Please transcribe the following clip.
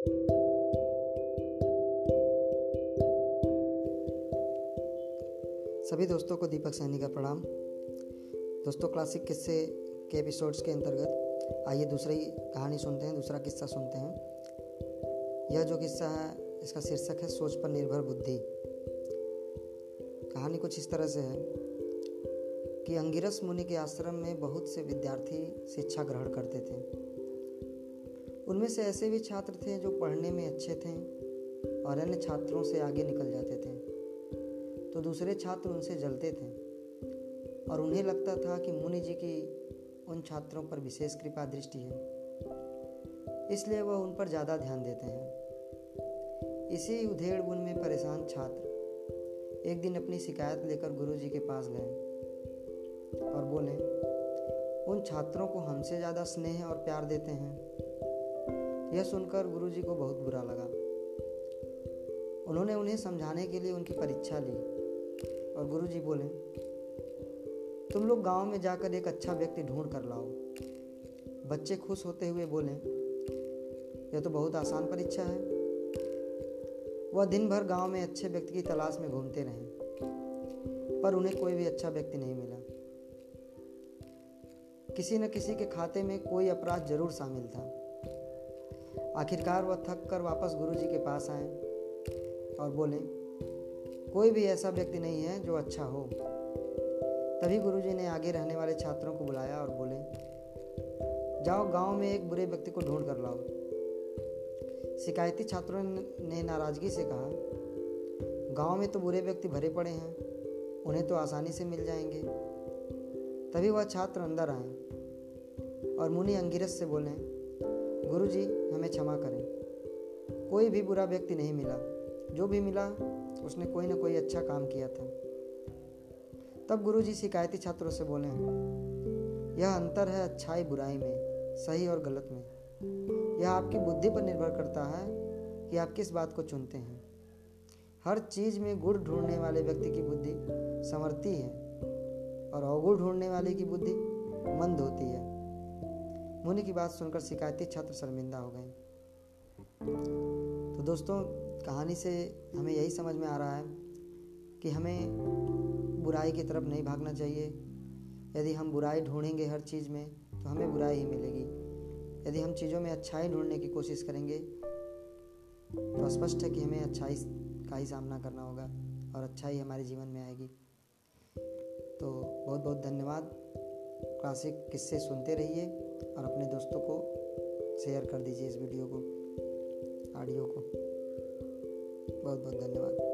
सभी दोस्तों को दीपक सैनी का प्रणाम। दोस्तों क्लासिक किस्से के एपिसोड्स के अंतर्गत आइए दूसरी कहानी सुनते हैं, दूसरा किस्सा सुनते हैं। यह जो किस्सा है, इसका शीर्षक है, सोच पर निर्भर बुद्धि। कहानी कुछ इस तरह से है कि अंगिरस मुनि के आश्रम में बहुत से विद्यार्थी शिक्षा ग्रहण करते थे। उनमें से ऐसे भी छात्र थे जो पढ़ने में अच्छे थे और अन्य छात्रों से आगे निकल जाते थे। तो दूसरे छात्र उनसे जलते थे और उन्हें लगता था कि मुनि जी की उन छात्रों पर विशेष कृपा दृष्टि है। इसलिए वह उन पर ज़्यादा ध्यान देते हैं। इसी उधेड़ बुन में परेशान छात्र एक दिन अपनी शिकायत लेकर गुरु जी के पास गए और बोले, उन छात्रों को हमसे ज़्यादा स्नेह और प्यार देते हैं। यह सुनकर गुरु जी को बहुत बुरा लगा। उन्होंने उन्हें समझाने के लिए उनकी परीक्षा ली और गुरु जी बोले, तुम लोग गाँव में जाकर एक अच्छा व्यक्ति ढूंढ कर लाओ। बच्चे खुश होते हुए बोले, यह तो बहुत आसान परीक्षा है। वह दिन भर गाँव में अच्छे व्यक्ति की तलाश में घूमते रहे, पर उन्हें कोई भी अच्छा व्यक्ति नहीं मिला। किसी न किसी के खाते में कोई अपराध ज़रूर शामिल था। आखिरकार वह थक कर वापस गुरु जी के पास आए और बोले, कोई भी ऐसा व्यक्ति नहीं है जो अच्छा हो। तभी गुरुजी ने आगे रहने वाले छात्रों को बुलाया और बोले, जाओ गाँव में एक बुरे व्यक्ति को ढूंढ कर लाओ। शिकायती छात्रों ने नाराज़गी से कहा, गाँव में तो बुरे व्यक्ति भरे पड़े हैं, उन्हें तो आसानी से मिल जाएँगे। तभी वह छात्र अंदर आए और मुनि अंगिरस से बोले गुरुजी, हमें क्षमा करें। कोई भी बुरा व्यक्ति नहीं मिला। जो भी मिला, उसने कोई ना कोई अच्छा काम किया था। तब गुरु जी शिकायती छात्रों से बोले, यह अंतर है अच्छाई बुराई में, सही और गलत में। यह आपकी बुद्धि पर निर्भर करता है कि आप किस बात को चुनते हैं। हर चीज़ में गुड़ ढूँढने वाले व्यक्ति की बुद्धि समर्थी है और अवगुण ढूँढने वाले की बुद्धि मंद होती है। मुनि की बात सुनकर शिकायती छात्र शर्मिंदा हो गए। तो दोस्तों, कहानी से हमें यही समझ में आ रहा है कि हमें बुराई की तरफ़ नहीं भागना चाहिए। यदि हम बुराई ढूंढेंगे हर चीज़ में तो हमें बुराई ही मिलेगी। यदि हम चीज़ों में अच्छाई ढूँढने की कोशिश करेंगे तो स्पष्ट है कि हमें अच्छाई का ही सामना करना होगा और अच्छाई हमारे जीवन में आएगी। तो बहुत बहुत धन्यवाद। क्लासिक किस्से सुनते रहिए। शेयर कर दीजिए इस वीडियो को ऑडियो को। बहुत बहुत धन्यवाद।